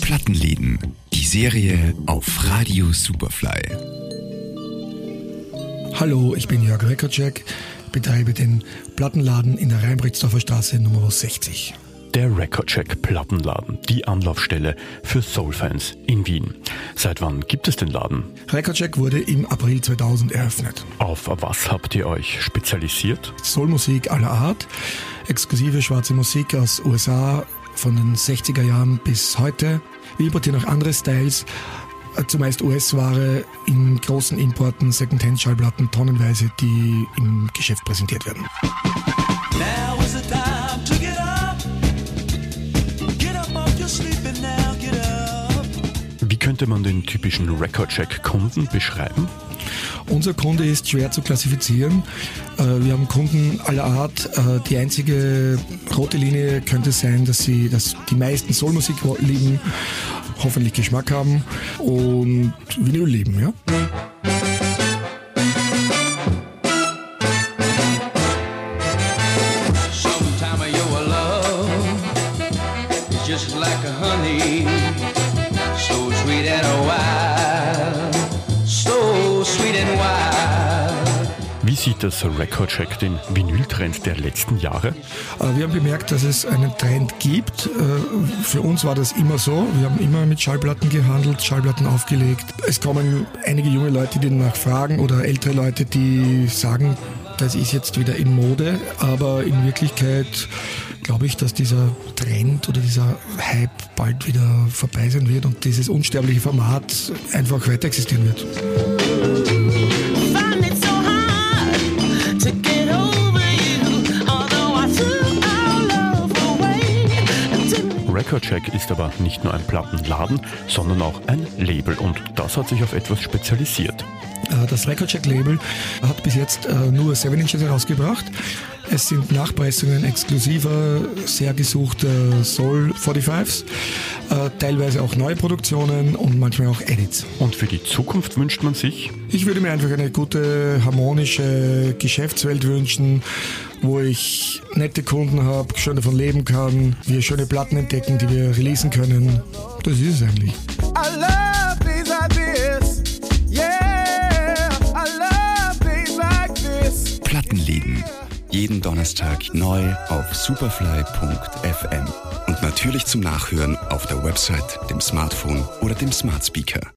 Plattenläden, die Serie auf Radio Superfly. Hallo, ich bin Jörg Recordcheck, betreibe den Plattenladen in der Rheinbrechtsdorfer Straße Nummer 60. Der Recordcheck Plattenladen, die Anlaufstelle für Soulfans in Wien. Seit wann gibt es den Laden? Recordcheck wurde im April 2000 eröffnet. Auf was habt ihr euch spezialisiert? Soulmusik aller Art, exklusive schwarze Musik aus USA von den 60er Jahren bis heute. Wir importieren auch andere Styles, zumeist US-Ware in großen Importen, Second-Hand-Schallplatten tonnenweise, die im Geschäft präsentiert werden. Now is the time könnte man den typischen Recordcheck-Kunden beschreiben? Unser Kunde ist schwer zu klassifizieren. Äh, Wir haben Kunden aller Art. Äh, Die einzige rote Linie könnte sein, dass sie, dass die meisten Soulmusik lieben, hoffentlich Geschmack haben und Vinyl lieben, ja. Sometime of your love is just like a honey, Wie sieht das Recordcheck den Vinyltrend der letzten Jahre? Äh, Wir haben bemerkt, dass es einen Trend gibt. Äh, Für uns war das immer so. Wir haben immer mit Schallplatten gehandelt, Schallplatten aufgelegt. Es kommen einige junge Leute, die danach fragen oder ältere Leute, die sagen, das ist jetzt wieder in Mode. Aber in Wirklichkeit glaube ich, dass dieser Trend oder dieser Hype bald wieder vorbei sein wird und dieses unsterbliche Format einfach weiter existieren wird. Recordcheck ist aber nicht nur ein Plattenladen, sondern auch ein Label und das hat sich auf etwas spezialisiert. Äh, Das Recordcheck-Label hat bis jetzt äh, nur 7 Inches herausgebracht. Es sind Nachpressungen exklusiver, sehr gesuchter Soul 45s, äh, teilweise auch neue Produktionen und manchmal auch Edits. Und für die Zukunft wünscht man sich, Ich würde mir einfach eine gute, harmonische Geschäftswelt wünschen, wo ich nette Kunden habe, schön davon leben kann, wir schöne Platten entdecken, die wir releasen können. Das ist es eigentlich. Jeden Donnerstag neu auf superfly.fm. Und natürlich zum Nachhören auf der Website, dem Smartphone oder dem Smart Speaker.